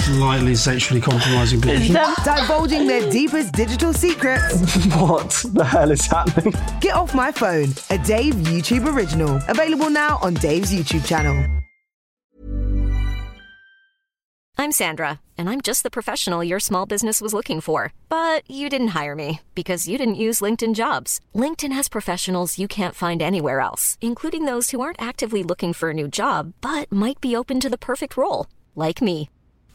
Slightly sexually compromising people. Divulging their deepest digital secrets. What the hell is happening? Get Off My Phone, a Dave YouTube original. Available now on Dave's YouTube channel. I'm Sandra, and I'm just the professional your small business was looking for. But you didn't hire me because you didn't use LinkedIn jobs. LinkedIn has professionals you can't find anywhere else, including those who aren't actively looking for a new job but might be open to the perfect role, like me.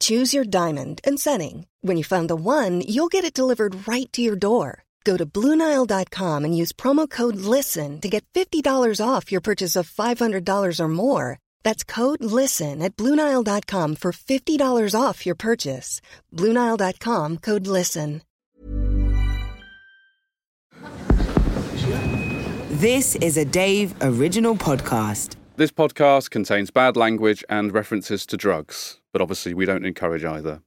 Choose your diamond and setting. When you find the one, you'll get it delivered right to your door. Go to Bluenile.com and use promo code LISTEN to get $50 off your purchase of $500 or more. That's code LISTEN at Bluenile.com for $50 off your purchase. Bluenile.com code LISTEN. This is a Dave original podcast. This podcast contains bad language and references to drugs, but obviously we don't encourage either.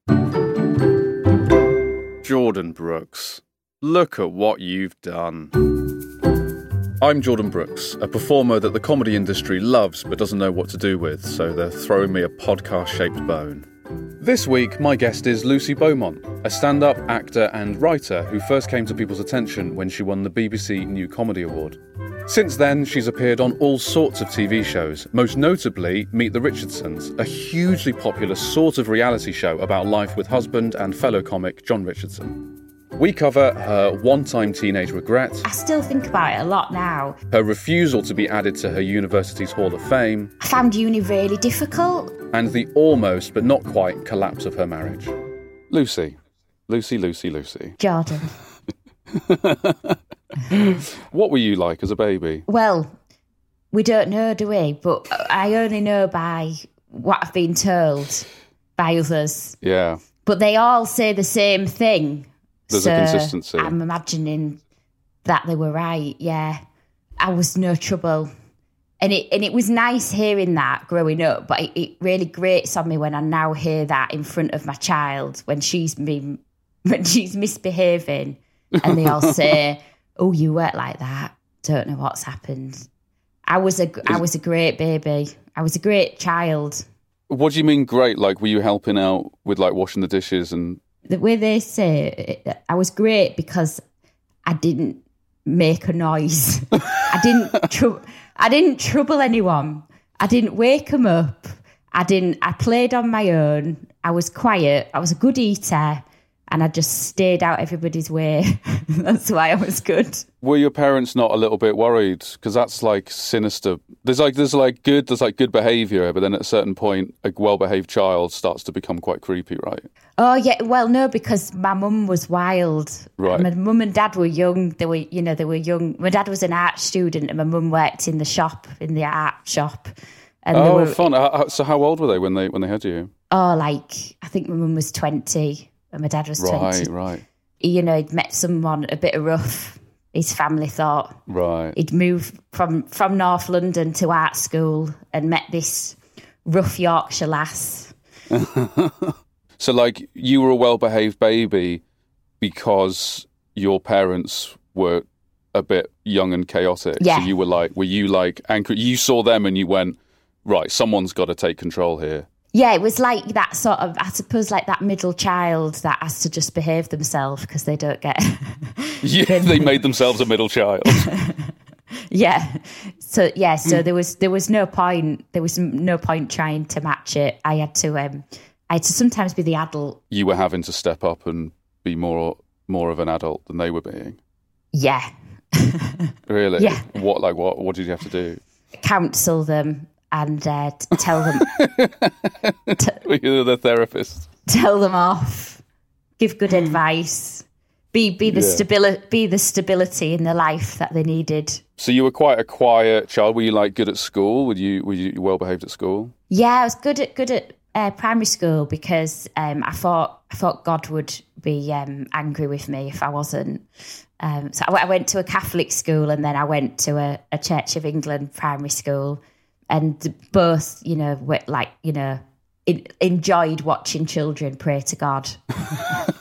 Jordan Brooks, look at what you've done. I'm Jordan Brooks, a performer that the comedy industry loves but doesn't know what to do with, so they're throwing me a podcast shaped bone. This week, my guest is Lucy Beaumont, a stand up actor and writer who first came to people's attention when she won the BBC New Comedy Award. Since then, she's appeared on all sorts of TV shows, most notably Meet the Richardsons, a hugely popular sort of reality show about life with husband and fellow comic Jon Richardson. We cover her one time teenage regret, I still think about it a lot now. her refusal to be added to her university's Hall of Fame, I found uni really difficult. and the almost but not quite collapse of her marriage. Lucy. Lucy, Lucy, Lucy. Jordan. What were you like as a baby? Well, we don't know, do we? But I only know by what I've been told by others. Yeah. But they all say the same thing. There's a consistency. I'm imagining that they were right. Yeah, I was no trouble, and it and it was nice hearing that growing up. But it, it really grates on me when I now hear that in front of my child when she's been when she's misbehaving, and they all say, "Oh, you weren't like that." Don't know what's happened. I was a I was a great baby. I was a great child. What do you mean great? Like, were you helping out with like washing the dishes and. The way they say it, I was great because I didn't make a noise. I didn't I didn't trouble anyone. I didn't wake them up. I didn't I played on my own. I was quiet. I was a good eater and I just stayed out everybody's way. That's why I was good. Were your parents not a little bit worried? Because that's like sinister. There's like there's like good there's like good behaviour, but then at a certain point, a well-behaved child starts to become quite creepy, right? Oh yeah, well no, because my mum was wild. Right. My mum and dad were young. They were, you know, they were young. My dad was an art student, and my mum worked in the shop, in the art shop. And oh, were, fun! So, how old were they when they when they had you? oh, like I think my mum was twenty, and my dad was Right, twenty. right, You know, he'd met someone a bit rough. His family thought right. he'd moved from from North London to art school and met this rough Yorkshire lass. So, like, you were a well-behaved baby because your parents were a bit young and chaotic. Yeah. So you were like, were you like anchor? You saw them and you went, right. Someone's got to take control here. Yeah, it was like that sort of, I suppose, like that middle child that has to just behave themselves because they don't get. Yeah, they made themselves a middle child. yeah. So yeah, so there was there was no point there was no point trying to match it. I had to um I had to sometimes be the adult. You were having to step up and be more more of an adult than they were being. Yeah. Really? Yeah. What like what? What did you have to do? Counsel them and uh, t- tell them Were you the therapist? tell them off, give good advice, be be the Yeah. stability be the stability in the life that they needed. So you were quite a quiet child. Were you like good at school? Were you were you well behaved at school? Yeah, I was good at good at uh, primary school because um, I thought I thought God would be um, angry with me if I wasn't. Um, so I, w- I went to a Catholic school and then I went to a, a Church of England primary school, and both, you know, were like you know, in, enjoyed watching children pray to God,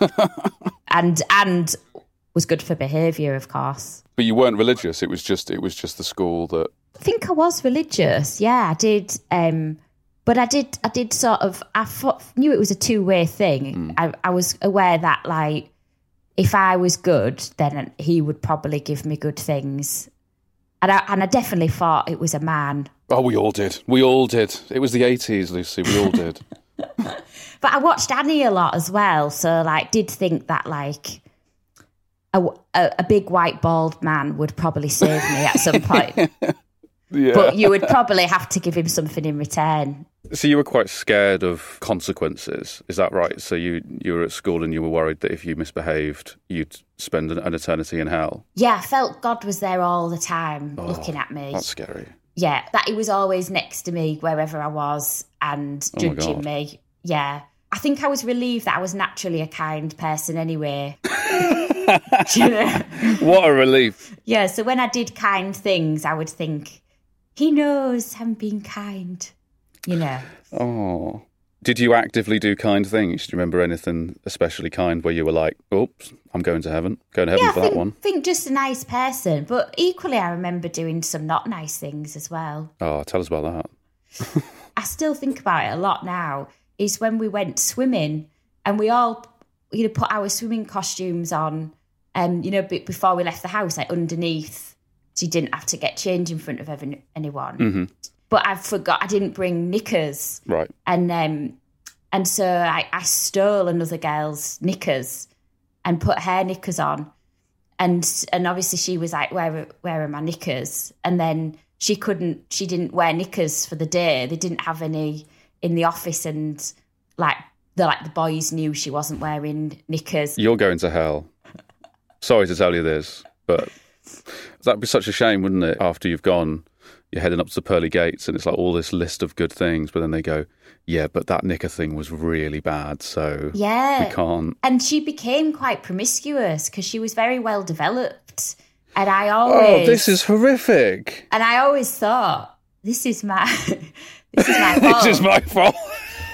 and and was good for behaviour, of course. But you weren't religious. It was just it was just the school that. I think I was religious. Yeah, I did. Um, but I did. I did sort of. I thought, knew it was a two way thing. I, I was aware that like if I was good, then he would probably give me good things. And I, and I definitely thought it was a man. Oh, we all did. We all did. It was the eighties, Lucy. We all did. But I watched Annie a lot as well, so like did think that like a, a, a big white bald man would probably save me at some point. yeah. But you would probably have to give him something in return. So you were quite scared of consequences, is that right? So you you were at school and you were worried that if you misbehaved, you'd spend an, an eternity in hell. Yeah, I felt God was there all the time oh, looking at me. That's scary. Yeah, that he was always next to me wherever I was and Oh judging God. me. Yeah. I think I was relieved that I was naturally a kind person anyway. You know? What a relief! Yeah, so when I did kind things, I would think, he knows I'm being kind. You know. Oh, did you actively do kind things? Do you remember anything especially kind where you were like, "Oops, I'm going to heaven, going to heaven yeah, for think, that one"? I think just a nice person. But equally, I remember doing some not nice things as well. Oh, tell us about that. I still think about it a lot now is when we went swimming and we all you know put our swimming costumes on um you know before we left the house like underneath so you didn't have to get change in front of every, anyone Mm-hmm. but I forgot I didn't bring knickers Right. and um and so I, I stole another girl's knickers and put her knickers on and and obviously she was like where where are my knickers and then she couldn't she didn't wear knickers for the day they didn't have any in the office and like the like the boys knew she wasn't wearing knickers You're going to hell. Sorry to tell you this, but that'd be such a shame, wouldn't it? After you've gone, you're heading up to the pearly gates, and it's like all this list of good things, but then they go, "Yeah, but that knicker thing was really bad, so yeah we can't." and she became quite promiscuous because she was very well developed and i oh, always, Oh, this is horrific. and i always thought this is my this is my fault This is my fault.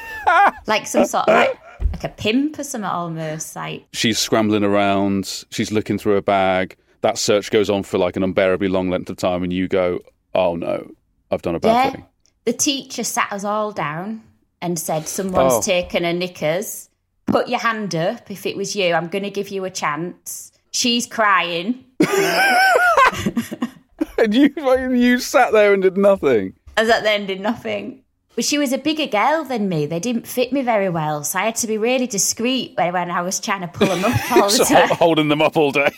like some sort of like, like a pimp or something almost like She's scrambling around. She's looking through her bag. That search goes on for like an unbearably long length of time, and you go, "Oh no, I've done a bad yeah. thing." the teacher sat us all down and said someone's Oh. taken her knickers. Put your hand up if it was you. I'm going to give you a chance. She's crying. And you, you sat there and did nothing. as at the end did nothing. But she was a bigger girl than me. They didn't fit me very well. So i had to be really discreet when, when i was trying to pull them up all the So time. holding them up all day.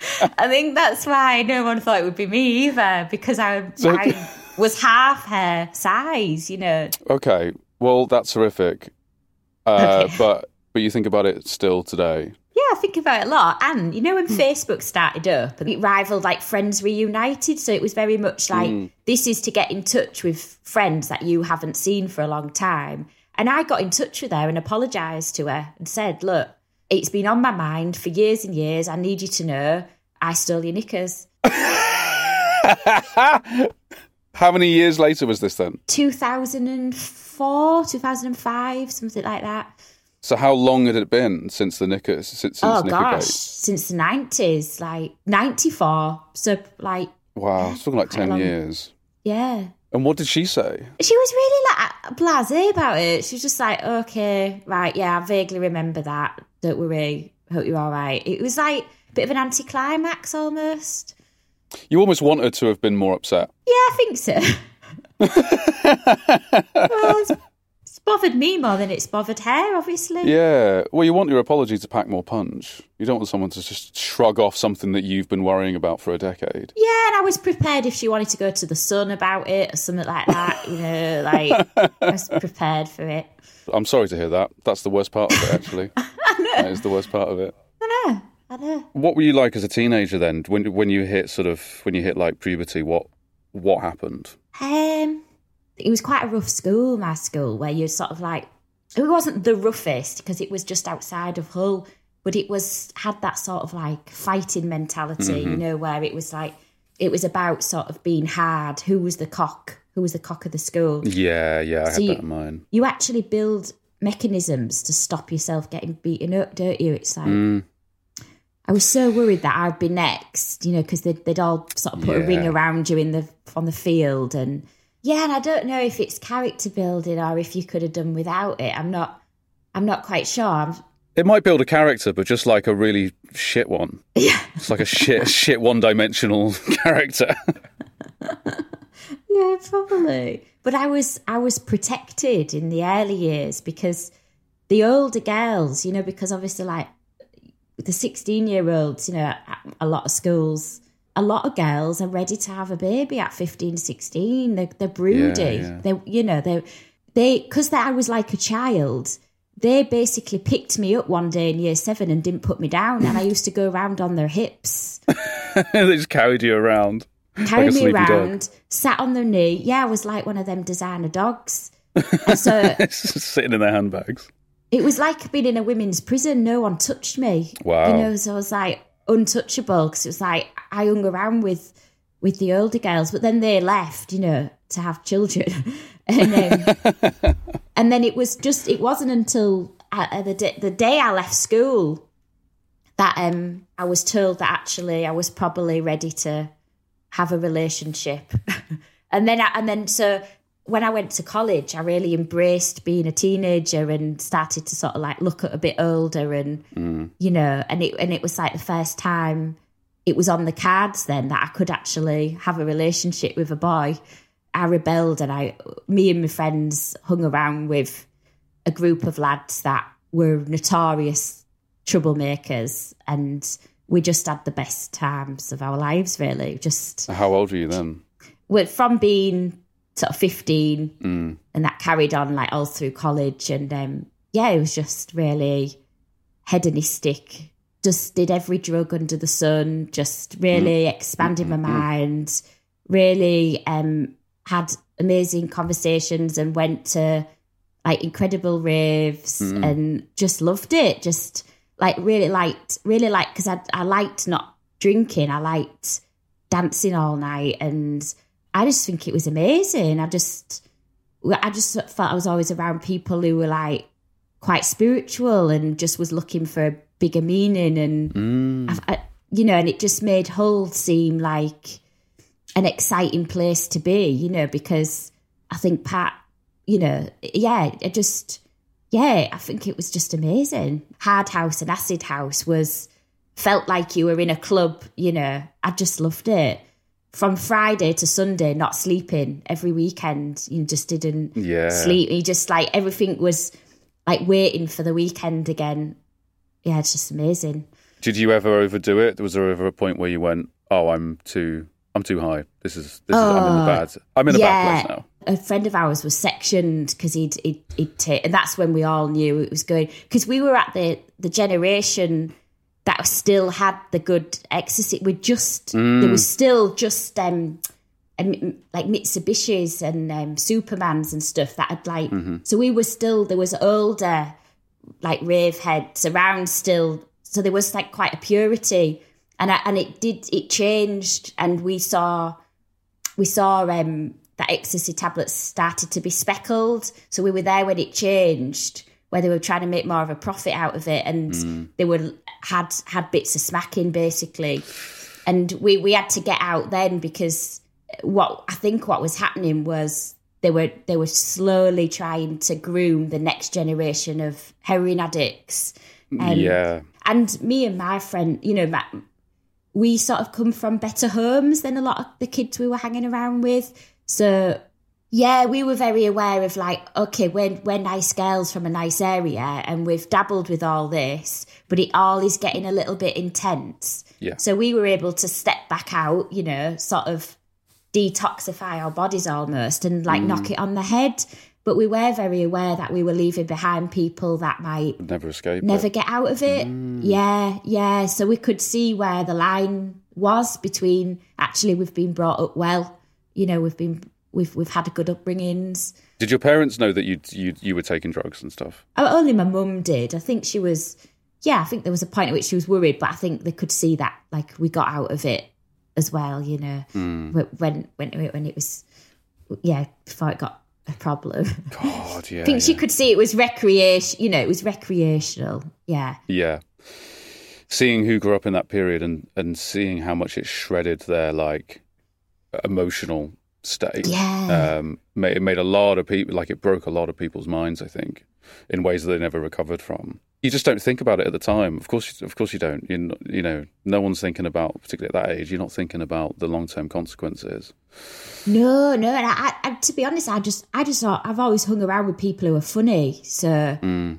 I think that's why no one thought it would be me either, because I, I was half her size, you know. Okay, well that's horrific. Uh, Okay. But but you think about it still today. Yeah, I think about it a lot. And you know, when Facebook started up, it rivaled like Friends Reunited. So it was very much like this is to get in touch with friends that you haven't seen for a long time. And I got in touch with her and apologised to her and said, Look, it's been on my mind for years and years. I need you to know I stole your knickers. How many years later was this then? 2004, 2005, something like that. So how long had it been since the knickers since, since oh Knickergate? gosh, since the nineties, like ninety four. So like, Wow, it's talking like ten long. years. yeah, And what did she say? She was really like blasé about it. She was just like, okay, right, yeah, I vaguely remember that. Don't worry, hope you're all right. It was like a bit of an anticlimax almost. You almost want her to have been more upset. Yeah, I think so. well, bothered me more than it's bothered her, obviously. Yeah. Well, you want your apology to pack more punch. You don't want someone to just shrug off something that you've been worrying about for a decade. Yeah, and I was prepared if she wanted to go to the sun about it or something like that. You know, like I was prepared for it. I'm sorry to hear that. That's the worst part of it, actually. That is the worst part of it. I know. I know. What were you like as a teenager then? When when you hit sort of when you hit like puberty, what what happened? Um, it was quite a rough school, my school, where you're sort of like, it wasn't the roughest because it was just outside of Hull, but it was had that sort of like fighting mentality, you know, where it was like, it was about sort of being hard. Who was the cock? Who was the cock of the school? Yeah, yeah, I So had you- that in mind. You actually build mechanisms to stop yourself getting beaten up, don't you? It's like, Mm. I was so worried that I'd be next, you know, because they'd, they'd all sort of put a ring around you in the on the field, and yeah, and I don't know if it's character building or if you could have done without it. I'm not, I'm not quite sure. I'm, It might build a character, but just like a really shit one. Yeah. It's like a shit, shit one dimensional character. yeah, probably. But I was, I was protected in the early years because the older girls, you know, because obviously like the 16 year olds, you know, a lot of schools, a lot of girls are ready to have a baby at 15, 16. They're, they're broody. yeah. They, you know, they, they, because I was like a child, they basically picked me up one day in year seven and didn't put me down. And I used to go around on their hips, they just carried you around. Carried like me sleepy dog. around, sat on their knee. Yeah, I was like one of them designer dogs. And so Sitting in their handbags. it was like being in a women's prison. No one touched me. Wow. You know, so I was like untouchable because it was like I hung around with with the older girls, but then they left. You know, to have children, and um, and then it was just it wasn't until uh, the day, the day I left school that um I was told that actually I was probably ready to have a relationship. and then I, and then so when I went to college, I really embraced being a teenager and started to sort of like look at a bit older and mm. you know, and it and it was like the first time it was on the cards then that I could actually have a relationship with a boy. I rebelled and I me and my friends hung around with a group of lads that were notorious troublemakers and we just had the best times of our lives really. Just How old were you then? went from being sort of 15 and that carried on like all through college and um yeah it was just really hedonistic. Just did every drug under the sun just really expanded my mind really um had amazing conversations and went to like incredible raves and just loved it. Just like really liked really liked because I, I liked not drinking. I liked dancing all night and I just think it was amazing. I just I just felt I was always around people who were like quite spiritual and just was looking for a bigger meaning and mm. I, I, you know and it just made Hull seem like an exciting place to be, you know, because I think Pat, you know, yeah, it just yeah, I think it was just amazing. Hard House and Acid House was felt like you were in a club, you know. I just loved it. From Friday to Sunday, not sleeping every weekend. You just didn't Yeah. sleep. You just like everything was like waiting for the weekend again. Yeah, it's just amazing. Did you ever overdo it? Was there ever a point where you went, "Oh, I'm too, I'm too high. This is, this is, I'm in the oh, bad, I'm in a bad place now." A friend of ours was sectioned because he'd he'd, he'd and that's when we all knew it was going because we were at the the generation that still had the good ecstasy. We just there was still just um, um like Mitsubishis and um, Supermans and stuff that had like so we were still there was older like rave heads around still. So there was like quite a purity. And I, and it did it changed and we saw we saw um, that ecstasy tablets started to be speckled. So we were there when it changed, where they were trying to make more of a profit out of it, and they were had had bits of smacking basically. And we we had to get out then because what I think what was happening was they were they were slowly trying to groom the next generation of heroin addicts. Um, yeah. And me and my friend, you know, my, we sort of come from better homes than a lot of the kids we were hanging around with. So yeah, we were very aware of like, okay, we're, we're nice girls from a nice area and we've dabbled with all this, but it all is getting a little bit intense. Yeah. So we were able to step back out, you know, sort of detoxify our bodies almost and like mm. knock it on the head. But we were very aware that we were leaving behind people that might Never escape. never it. get out of it. Mm. Yeah, yeah. So we could see where the line was between actually we've been brought up well, you know, we've been we've we've had a good upbringings. Did your parents know that you you you were taking drugs and stuff? Oh, Only my mum did. I think she was. Yeah, I think there was a point at which she was worried, but I think they could see that like we got out of it as well. You know, hmm. Wh- when when when it was yeah before it got a problem. God, yeah. I think she could see it was recreation. You know, it was recreational. Yeah. Yeah. Seeing who grew up in that period and, and seeing how much it shredded their like emotional state. Yeah. Um, made, it made a lot of people like it broke a lot of people's minds. I think in ways that they never recovered from. You just don't think about it at the time. Of course, of course you don't. You you know, no one's thinking about, particularly at that age. You're not thinking about the long term consequences. No, no. And I, I, to be honest, I just, I just thought I've always hung around with people who are funny, so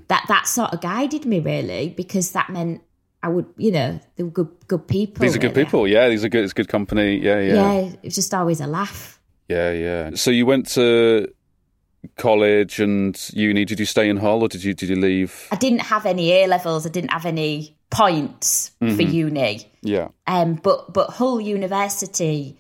that that sort of guided me really because that meant I would, you know, they were good, good people. These are good people. Yeah, these are good. It's good company. Yeah, yeah, Yeah, it was just always a laugh. Yeah, yeah. So you went to college and uni. Did you stay in Hull or did you did you leave? I didn't have any A levels. I didn't have any points for Mm-hmm. uni. Yeah. Um, but but Hull University,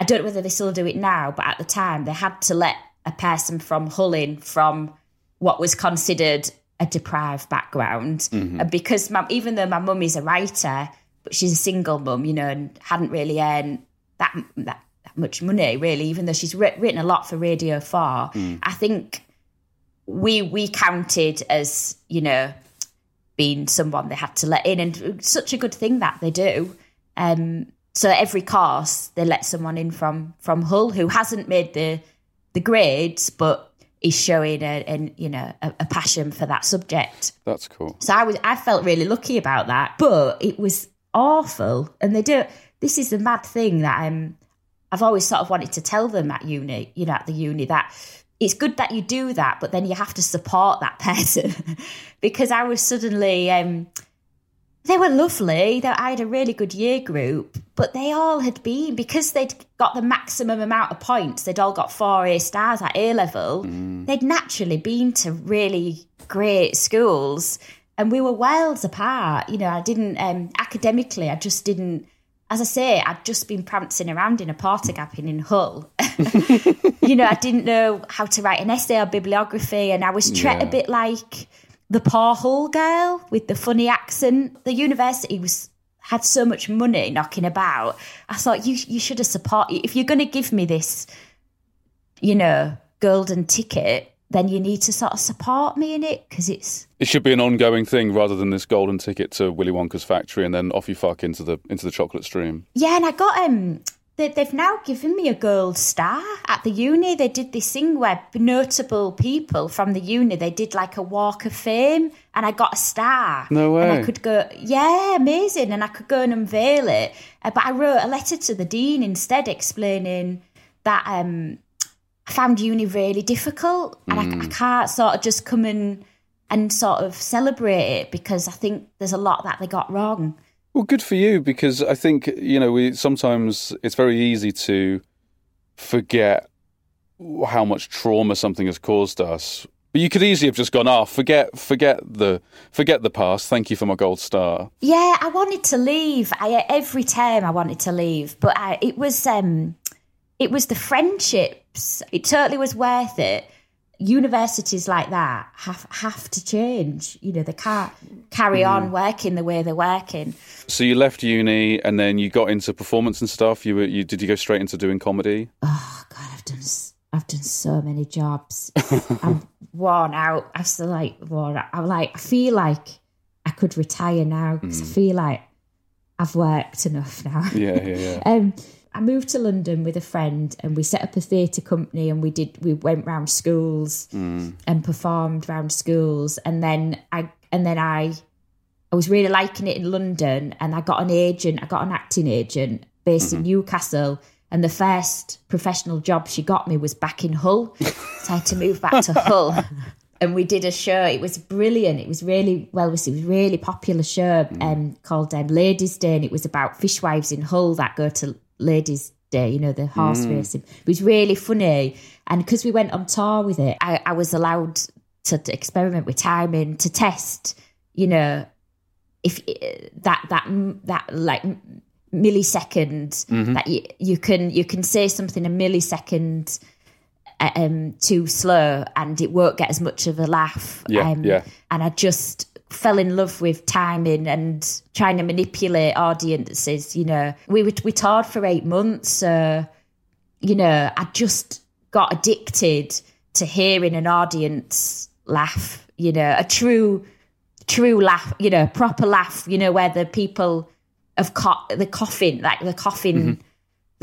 I don't know whether they still do it now, but at the time they had to let a person from Hull in from what was considered a deprived background, and because my, even though my mum is a writer, but she's a single mum, you know, and hadn't really earned that that, that much money really, even though she's writ- written a lot for Radio Four. I think we we counted as you know being someone they had to let in, and such a good thing that they do. Um, so every course they let someone in from from Hull who hasn't made the the grades, but is showing a, a you know a, a passion for that subject. That's cool. So I was I felt really lucky about that, but it was awful. And they do this is the mad thing that I'm I've always sort of wanted to tell them at uni, you know, at the uni that it's good that you do that, but then you have to support that person because I was suddenly um they were lovely. They, I had a really good year group, but they all had been because they'd got the maximum amount of points. They'd all got four A stars at A level. They'd naturally been to really great schools, and we were worlds apart. You know, I didn't um, academically. I just didn't. As I say, I'd just been prancing around in a portagapping in Hull. you know, I didn't know how to write an essay or bibliography, and I was treated Yeah. a bit like the poor Hull girl with the funny accent. The university was had so much money knocking about. I thought you you should have supported. If you're going to give me this, you know, golden ticket, then you need to sort of support me in it because it's It should be an ongoing thing rather than this golden ticket to Willy Wonka's factory and then off you fuck into the into the chocolate stream. Yeah, and I got um. They, they've now given me a gold star at the uni. They did this thing where notable people from the uni they did like a walk of fame, and I got a star. No And way. I could go, yeah, amazing, and I could go and unveil it. Uh, but I wrote a letter to the dean instead, explaining that um, I found uni really difficult, and I, I can't sort of just come and and sort of celebrate it because I think there's a lot that they got wrong. Well, good for you because I think you know we sometimes it's very easy to forget how much trauma something has caused us. But you could easily have just gone, "Ah, forget, forget the, forget the past. Thank you for my gold star." Yeah, I wanted to leave. I every time I wanted to leave, but I, it was um, it was the friendships. It totally was worth it. Universities like that have have to change. You know, they can't carry on working the way they're working. So you left uni and then you got into performance and stuff. You were, you did you go straight into doing comedy? Oh God, I've done I've done so many jobs. I'm worn out. I'm still like worn out. I'm like I feel like I could retire now because I feel like I've worked enough now. Yeah, yeah, yeah. Um, I moved to London with a friend and we set up a theatre company and we did we went round schools and performed round schools and then I and then I I was really liking it in London and I got an agent, I got an acting agent based in Newcastle and the first professional job she got me was back in Hull. so I had to move back to Hull. And we did a show. It was brilliant. It was really well received. It was a really popular show um, called um, Ladies' Day, and it was about fishwives in Hull that go to Ladies' Day. You know the horse racing. It was really funny, and because we went on tour with it, I, I was allowed to, to experiment with timing to test. You know, if uh, that that that like millisecond that you, you can you can say something a millisecond uh, um too slow and it won't get as much of a laugh Yeah, um, yeah. and i just fell in love with timing and trying to manipulate audiences you know. We were we toured for eight months so you know i just got addicted to hearing an audience laugh you know a true true laugh, you know, proper laugh, you know, where the people of caught the coffin, like the coughing mm-hmm.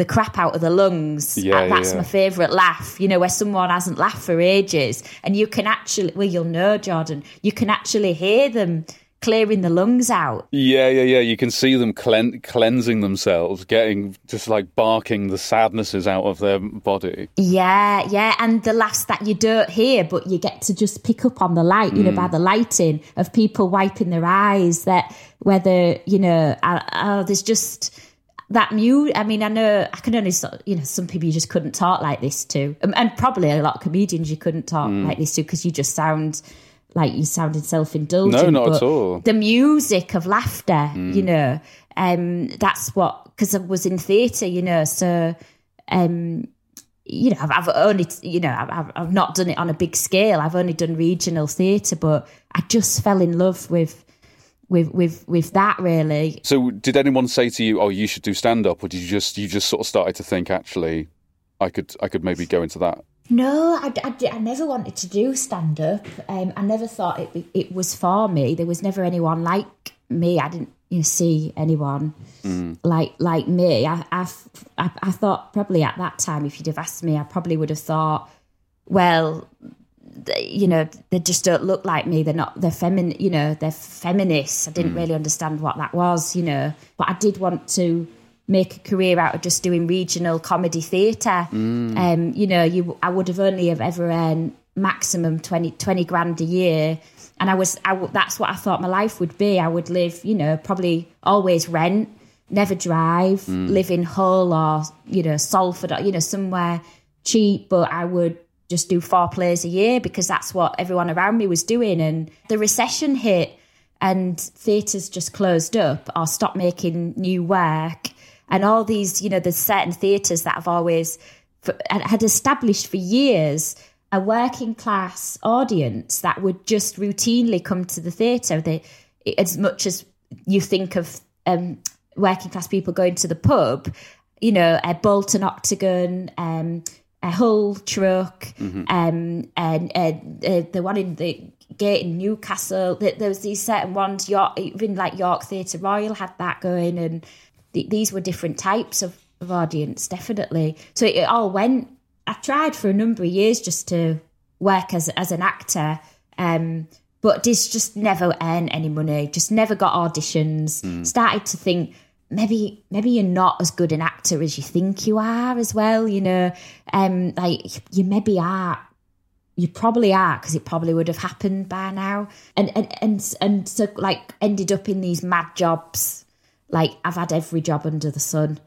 The crap out of the lungs. Yeah, that's yeah. my favourite laugh, you know, where someone hasn't laughed for ages. And you can actually, well, you'll know, Jordan, you can actually hear them clearing the lungs out. Yeah, yeah, yeah. You can see them clean- cleansing themselves, getting just like barking the sadnesses out of their body. Yeah, yeah, and the laughs that you don't hear, but you get to just pick up on the light, you know, by the lighting of people wiping their eyes. That whether you know, uh, oh, there's just that mute. I mean, I know I can only, you know, some people you just couldn't talk like this to, um, and probably a lot of comedians you couldn't talk like this to because you just sound like you sounded self-indulgent. No, not at all. The music of laughter, you know, um, that's what because I was in theatre, you know, so um you know, I've, I've only, you know, I've- I've not done it on a big scale. I've only done regional theatre, but I just fell in love with, with, with, with that really. So, did anyone say to you, "Oh, you should do stand up," or did you just you just sort of started to think, actually, I could I could maybe go into that? No, I, I, I never wanted to do stand up. Um, I never thought it it was for me. There was never anyone like me. I didn't you know, see anyone like like me. I, I, I I thought probably at that time, if you'd have asked me, I probably would have thought, well, you know, they just don't look like me. They're not. They're feminine You know, they're feminists. I didn't hmm. really understand what that was. You know, but I did want to make a career out of just doing regional comedy theatre. Hmm. Um, you know, you I would have only have ever earned maximum 20, 20 grand a year. And I was, I, that's what I thought my life would be. I would live, you know, probably always rent, never drive, hmm. live in Hull or, you know, Salford, or, you know, somewhere cheap, but I would just do four plays a year because that's what everyone around me was doing. And the recession hit and theatres just closed up or stopped making new work. And all these, you know, there's certain theatres that have always f- had established for years a working class audience that would just routinely come to the theatre. They, as much as you think of um, working class people going to the pub, you know, a Bolton Octagon, um, a Hull Truck, um, and uh, uh, the one in the gate in Newcastle. There, there was these certain ones. York, even like York Theatre Royal had that going, and th- these were different types of, of audience, definitely. So it, all went. I tried for a number of years just to work as as an actor, um, but just just never earned any money. Just never got auditions. Started to think maybe maybe you're not as good an actor as you think you are as well. You know, um, like you maybe are. You probably are because it probably would have happened by now. And and and and so like ended up in these mad jobs. Like I've had every job under the sun.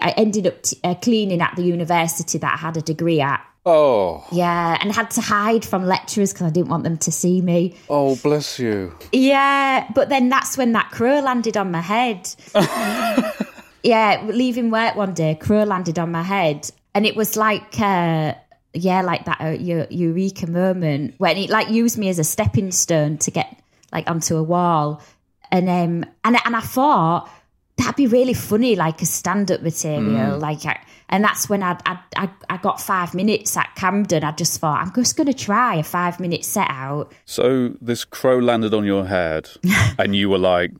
I ended up t- uh, cleaning at the university that I had a degree at. Oh, Yeah, and had to hide from lecturers because I didn't want them to see me. oh, bless you. Yeah, but then that's when that crow landed on my head. yeah, leaving work one day, crow landed on my head, and it was like, uh, yeah, like that uh, eureka moment when it like used me as a stepping stone to get like onto a wall, and um, and and I thought that'd be really funny, like a stand-up material, like. I, and that's when I, I I I got five minutes at Camden. I just thought I'm just going to try a five minute set out. So this crow landed on your head, and you were like,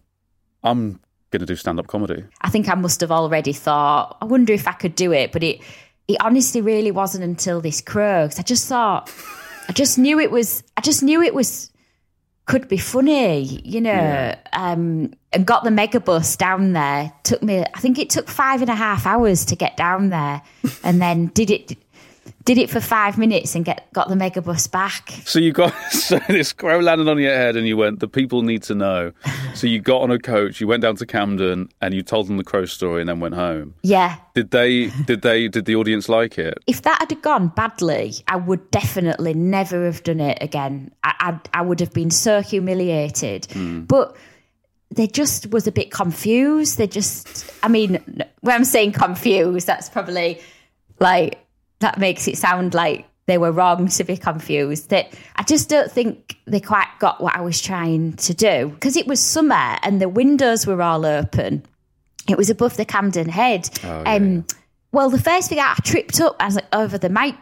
"I'm going to do stand up comedy? I think I must have already thought, I wonder if I could do it, but it it honestly really wasn't until this crow because I just thought, I just knew it was, I just knew it was could be funny, you know. Um, and got the megabus down there. Took me, I think it took five and a half hours to get down there, and then did it. Did it for five minutes and get got the megabus back. So you got so this crow landed on your head, and you went. The people need to know. So you got on a coach, you went down to Camden, and you told them the crow story, and then went home. Yeah, Did they? Did they? Did the audience like it? if that had gone badly, I would definitely never have done it again. I, I, I would have been so humiliated. Hmm. But they just was a bit confused. They just, I mean, when I'm saying confused, that's probably like, that makes it sound like they were wrong to be confused. That I just don't think they quite got what I was trying to do because it was summer and the windows were all open. It was above the Camden Head. Oh um, Well, the first thing I, I tripped up as over the mic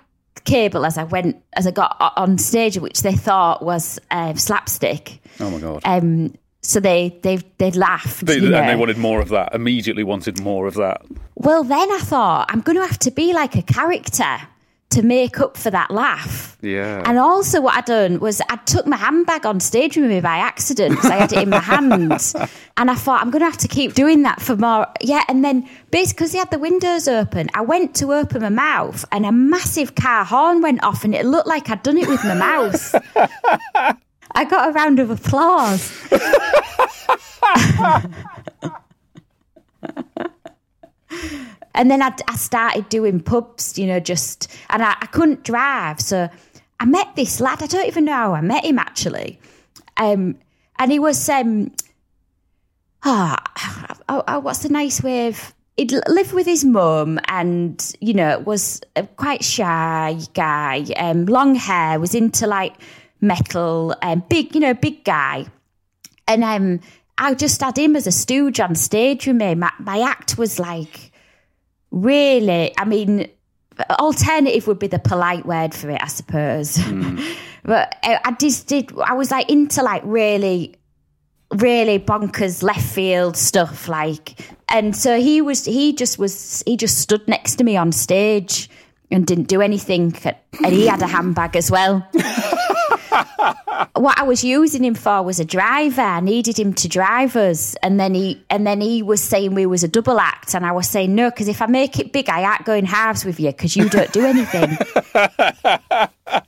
cable as I went as I got on stage, which they thought was um, slapstick. Oh my god! Um, so they they they laughed. They, and know. they wanted more of that. Immediately wanted more of that. Well, then I thought I'm going to have to be like a character to make up for that laugh. Yeah. And also, what I done was I took my handbag on stage with me by accident because I had it in my hand, and I thought I'm going to have to keep doing that for more. Yeah, and then basically because they had the windows open, I went to open my mouth, and a massive car horn went off, and it looked like I'd done it with my mouth. I got a round of applause. and then I, I started doing pubs, you know, just, and I, I couldn't drive. So I met this lad. I don't even know how I met him actually. Um, and he was, um, ah, oh, oh, what's the nice way of, he'd lived with his mum and, you know, was a quite shy guy, um, long hair, was into like metal, um, big, you know, big guy. And um, I just had him as a stooge on stage with me. My, my act was like really, I mean, alternative would be the polite word for it, I suppose. but I, I just did, I was like into like really, really bonkers left field stuff. Like, and so he was, he just was, he just stood next to me on stage and didn't do anything. And he had a handbag as well what I was using him for was a driver. I needed him to drive us, and then he and then he was saying we was a double act, and I was saying no because if I make it big, I aren't going halves with you because you don't do anything.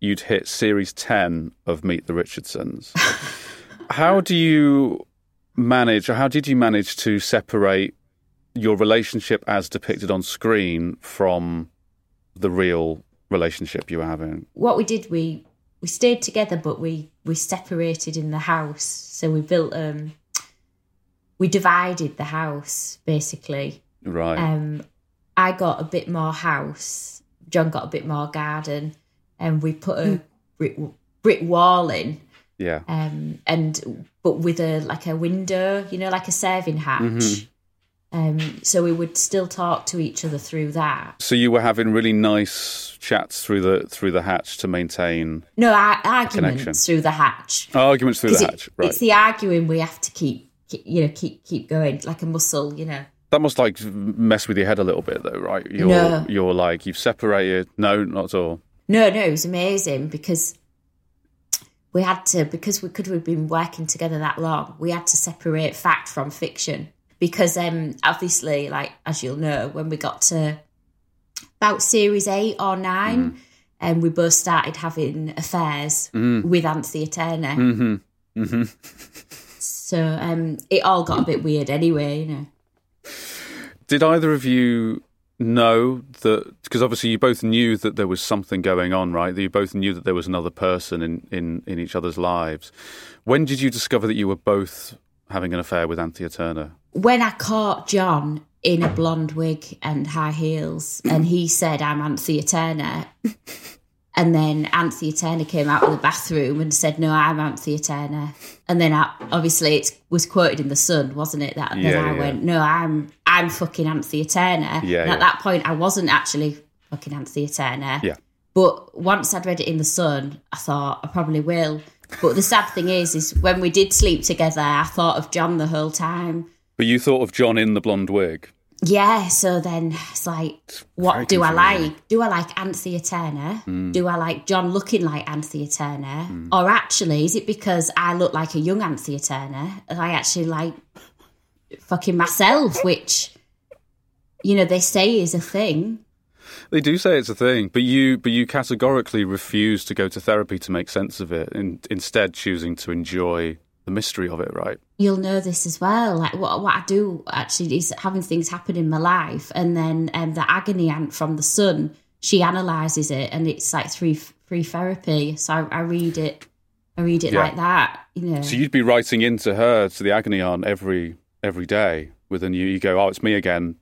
you'd hit series 10 of Meet the Richardsons. how do you manage, or how did you manage to separate your relationship as depicted on screen from the real relationship you were having? what we did, we we stayed together, but we we separated in the house. So we built um, we divided the house basically. Right. Um, I got a bit more house. Jon got a bit more garden, and we put a brick, brick wall in. yeah. Um, and but with a like a window, you know, like a serving hatch. Mhm. Um, so we would still talk to each other through that. So you were having really nice chats through the through the hatch to maintain No ar- arguments connection. through the hatch. Oh, arguments through the it- hatch. Right. It's the arguing we have to keep, keep, you know, keep keep going like a muscle, you know. That must like mess with your head a little bit, though, right? You're No. you're like you've separated. No, not at all. No, no, it was amazing because we had to because we could have been working together that long. We had to separate fact from fiction because um obviously, like as you'll know, when we got to about series eight or nine, and we both started having affairs with Anthea Turner. Mm-hmm. Mm-hmm. So um, it all got a bit weird anyway, you know. Did either of you know that? Because obviously you both knew that there was something going on, right? That you both knew that there was another person in in in each other's lives. When did you discover that you were both having an affair with Anthea Turner? When I caught Jon in a blonde wig and high heels, and he said, I'm Anthea Turner. And then Anthea Turner came out of the bathroom and said, No, I'm Anthea Turner. And then I, obviously it was quoted in The Sun, wasn't it? That then Yeah, I yeah. went, No, I'm I'm fucking Anthea Turner. Yeah, and at that point, I wasn't actually fucking Anthea Turner. Yeah. But once I'd read it in the Sun, I thought I probably will. But the sad thing is, is when we did sleep together, I thought of Jon the whole time. But you thought of Jon in the blonde wig. Yeah, so then it's like, what do I like? Do I like Anthea Turner? Mm. Do I like Jon looking like Anthea Turner? Or actually, is it because I look like a young Anthea Turner? I actually like fucking myself, which, you know, they say is a thing. They do say it's a thing, but you but you categorically refuse to go to therapy to make sense of it, and instead choosing to enjoy the mystery of it, right? You'll know this as well. Like what what I do actually is having things happen in my life, and then um, the agony aunt from the Sun, she analyzes it, and it's like free free therapy. So I, I read it, I read it Yeah. like that. You know, So you'd be writing into her to the agony aunt every every day with a new. You go, oh, it's me again.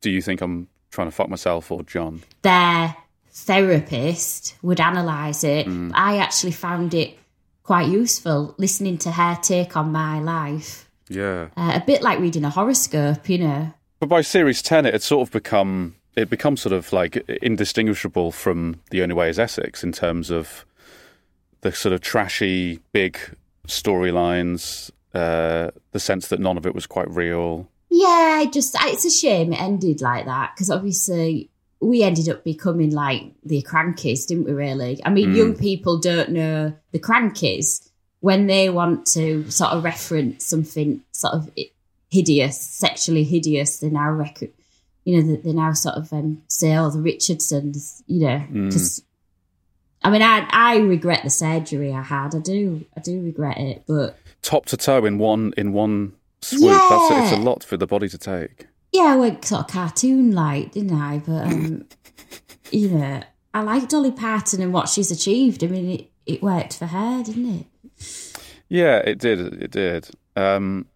Do you think I'm trying to fuck myself or Jon? their therapist would analyze it. Mm. I actually found it quite useful listening to her take on my life. Yeah. Uh, a bit like reading a horoscope, you know. But by series ten, it had sort of become it becomes sort of like indistinguishable from the only way is Essex in terms of the sort of trashy big storylines, uh, the sense that none of it was quite real. Yeah, just it's a shame it ended like that because obviously we ended up becoming like the Krankies, didn't we? Really? I mean, Mm. young people don't know the Krankies when they want to sort of reference something sort of hideous, sexually hideous. They now record, you know, they, they now sort of um, say, "Oh, the Richardsons," you know, Mm. because. I mean, I I regret the surgery I had. I do, I do regret it, but Top to toe in one in one swoop. That's it's a lot for the body to take. Yeah, I went sort of cartoon like, didn't I? But um, you know, I like Dolly Parton and what she's achieved. I mean, it, it worked for her, didn't it? Yeah, it did. It did. Um,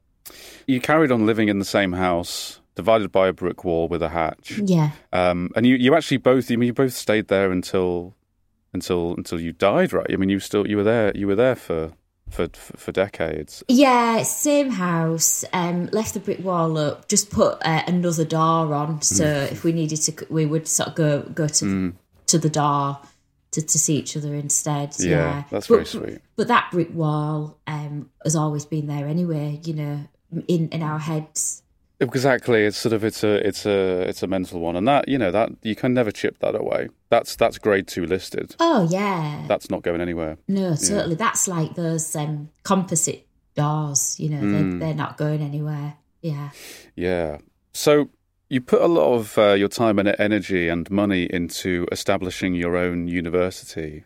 you carried on living in the same house, divided by a brick wall with a hatch. Yeah. Um, and you, you actually both, I mean, you both stayed there until, until, until you died, right? I mean, you still, you were there, you were there for, for, for, decades. Yeah, same house. Um, left the brick wall up. Just put uh, another door on, so if we needed to, we would sort of go go to Mm. to the door to, to see each other instead. Yeah, Yeah, that's But- very sweet. But that brick wall um, has always been there anyway. You know, in in our heads. Exactly. It's sort of it's a it's a it's a mental one, and that you know that you can never chip that away. That's that's grade two listed. Oh yeah. That's not going anywhere. No, Yeah. totally. That's like those um, composite doors. You know, Mm. they're, they're not going anywhere. Yeah. Yeah. So you put a lot of uh, your time and energy and money into establishing your own university.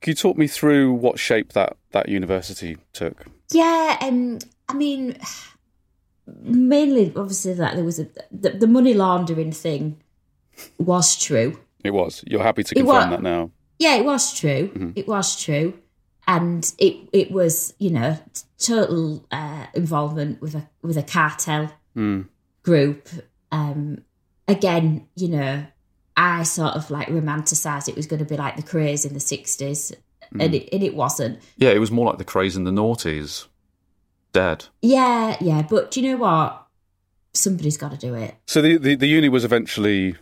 Can you talk me through what shape that, that university took? Yeah. Um. I mean, mainly, obviously, that there was a the, the money laundering thing was true. It was. You're happy to confirm wa- that now. Yeah, it was true. Mhm. It was true, and it it was you know total uh, involvement with a with a cartel Mm. group. Um, again, you know, I sort of like romanticized it was going to be like the craze in the sixties, and Mm. it and it wasn't. Yeah, it was more like the craze in the noughties. Dead. Yeah, yeah, but do you know what? somebody's got to do it. So the, the, the uni was eventually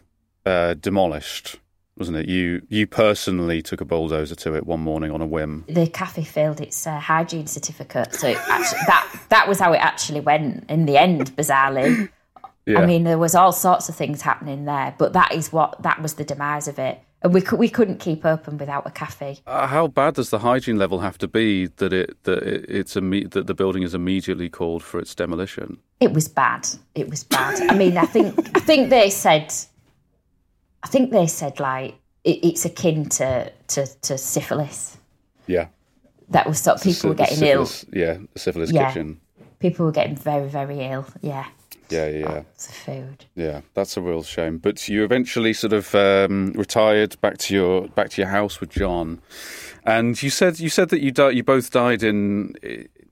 uh, demolished, wasn't it? You you personally took a bulldozer to it one morning on a whim. The cafe failed its uh, hygiene certificate, so actually, that that was how it actually went in the end. Bizarrely, Yeah. I mean, there was all sorts of things happening there, but that is what that was the demise of it, and we could, we couldn't keep open without a cafe. Uh, how bad does the hygiene level have to be that it that it, it's imme- that the building is immediately called for its demolition? It was bad. It was bad. I mean, I think I think they said, I think they said like it, it's akin to, to to syphilis. Yeah, That was sort of people were getting ill. syphilis, Yeah, the syphilis Yeah. kitchen. People were getting very very ill. Yeah, Yeah, yeah, the food. Yeah, that's a real shame. But you eventually sort of um, retired back to your back to your house with Jon, and you said you said that you di- you both died in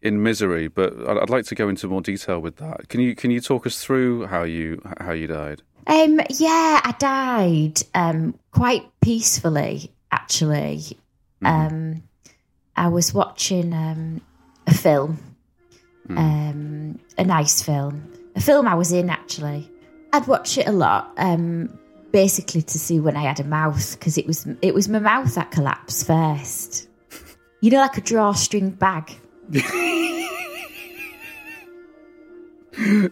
in misery. But I'd, I'd like to go into more detail with that. Can you can you talk us through how you how you died? Um, yeah, I died um, quite peacefully, actually. Um, I was watching um, a film, um, a nice film, a film I was in, actually. I'd watch it a lot, um, basically to see when I had a mouth, because it was, it was my mouth that collapsed first. You know, like a drawstring bag.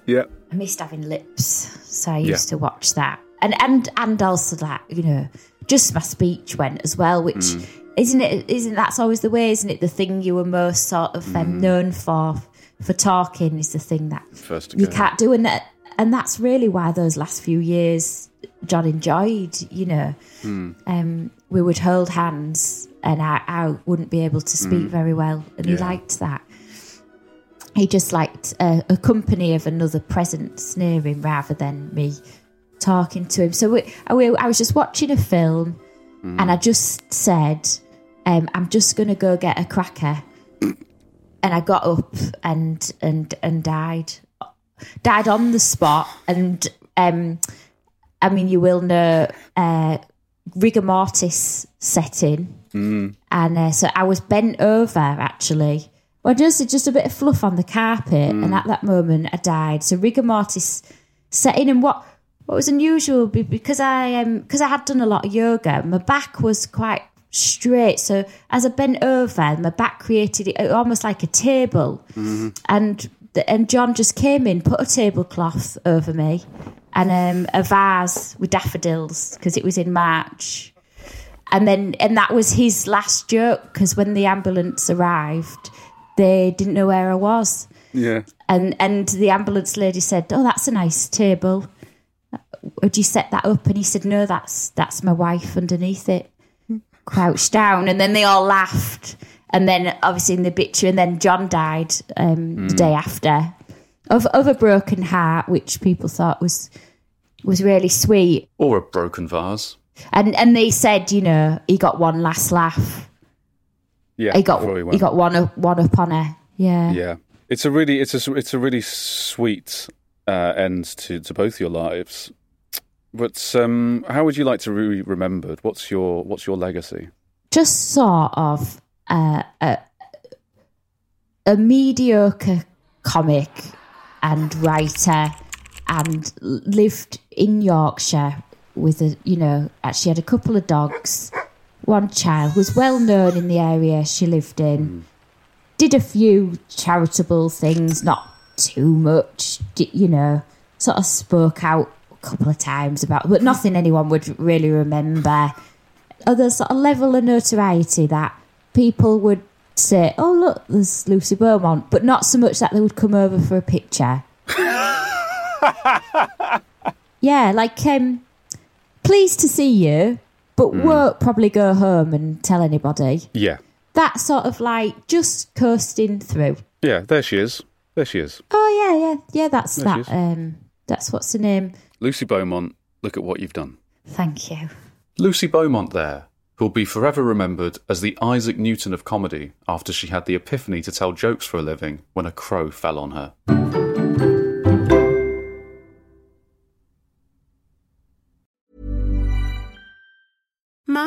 Yeah, I missed having lips, so I Yeah. used to watch that, and and and also that you know, just my speech went as well, which Mm. isn't it? Isn't that's always the way? Isn't it the thing you were most sort of Mm. um, known for? For talking is the thing that first you can't do, and that, and that's really why those last few years Jon enjoyed. You know, Hmm. um, we would hold hands, and I, I wouldn't be able to speak Mm. very well, and he liked that. He just liked uh, a company of another presence near him rather than me talking to him. So we, I, we- I was just watching a film, Hmm. and I just said, um, "I'm just going to go get a cracker," and I got up and and and died, died on the spot. And um, I mean, you will know uh, rigor mortis set in, Mm. and uh, so I was bent over actually. Well, just just a bit of fluff on the carpet, and at that moment I died. So rigor mortis set in, and what what was unusual because I um because I had done a lot of yoga, my back was quite straight. So as I bent over, my back created it almost like a table, and the, and Jon just came in, put a tablecloth over me, and um, a vase with daffodils because it was in March. And then and that was his last joke because when the ambulance arrived they didn't know where i was. Yeah, and and the ambulance lady said oh that's a nice table. Would you set that up? And he said no that's that's my wife underneath it crouched down and then they all laughed and then obviously in the obituary and then Jon died um, the day after of, of a broken heart which people thought was was really sweet or a broken vase. and and they said, you know, he got one last laugh. Yeah, he got he, went. got one up one up on her. Yeah. Yeah, it's a really it's a it's a really sweet uh, end to to both your lives. But um, how would you like to be remembered? What's your what's your legacy? Just sort of uh, a a mediocre comic and writer, and lived in Yorkshire with a you know actually had a couple of dogs. One child was well known in the area she lived in. Did a few charitable things, not too much, you know. Sort of spoke out couple of times about, but nothing anyone would really remember. Other sort of level of notoriety that people would say, "Oh look, there's Lucy Beaumont," but not so much that they would come over for a picture. yeah, like um, pleased to see you, but won't probably go home and tell anybody. Yeah, That sort of like just coasting through. yeah. There she is. There she is. Oh yeah, yeah, yeah. That's There that. Um, that's what's the name. Lucy Beaumont. Look at what you've done. Thank you. Lucy Beaumont there, who'll be forever remembered as the Isaac Newton of comedy after she had the epiphany to tell jokes for a living when a crow fell on her.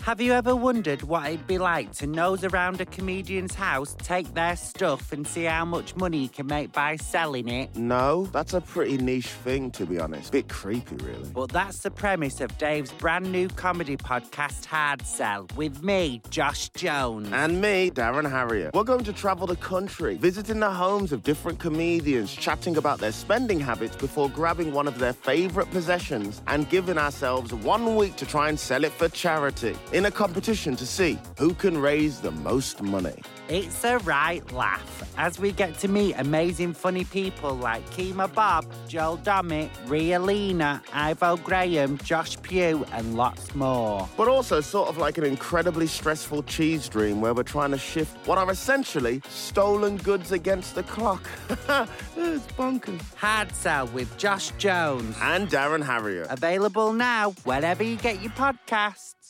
Have you ever wondered what it'd be like to nose around a comedian's house, take their stuff, and see how much money you can make by selling it? No, that's a pretty niche thing, to be honest. Bit creepy, really. But that's the premise of Dave's brand new comedy podcast, Hard Sell, with me, Josh Jones. And me, Darren Harriott. We're going to travel the country, visiting the homes of different comedians, chatting about their spending habits before grabbing one of their favourite possessions and giving ourselves one week to try and sell it for charity in a competition to see who can raise the most money. It's a right laugh as we get to meet amazing funny people like Kemah Bob, Joel Dommett, Ria Lina, Ivo Graham, Josh Pugh, and lots more. But also sort of like an incredibly stressful cheese dream where we're trying to shift what are essentially stolen goods against the clock. it's bonkers. Hard Sell with Josh Jones and Darren Harriott. Available now wherever you get your podcasts.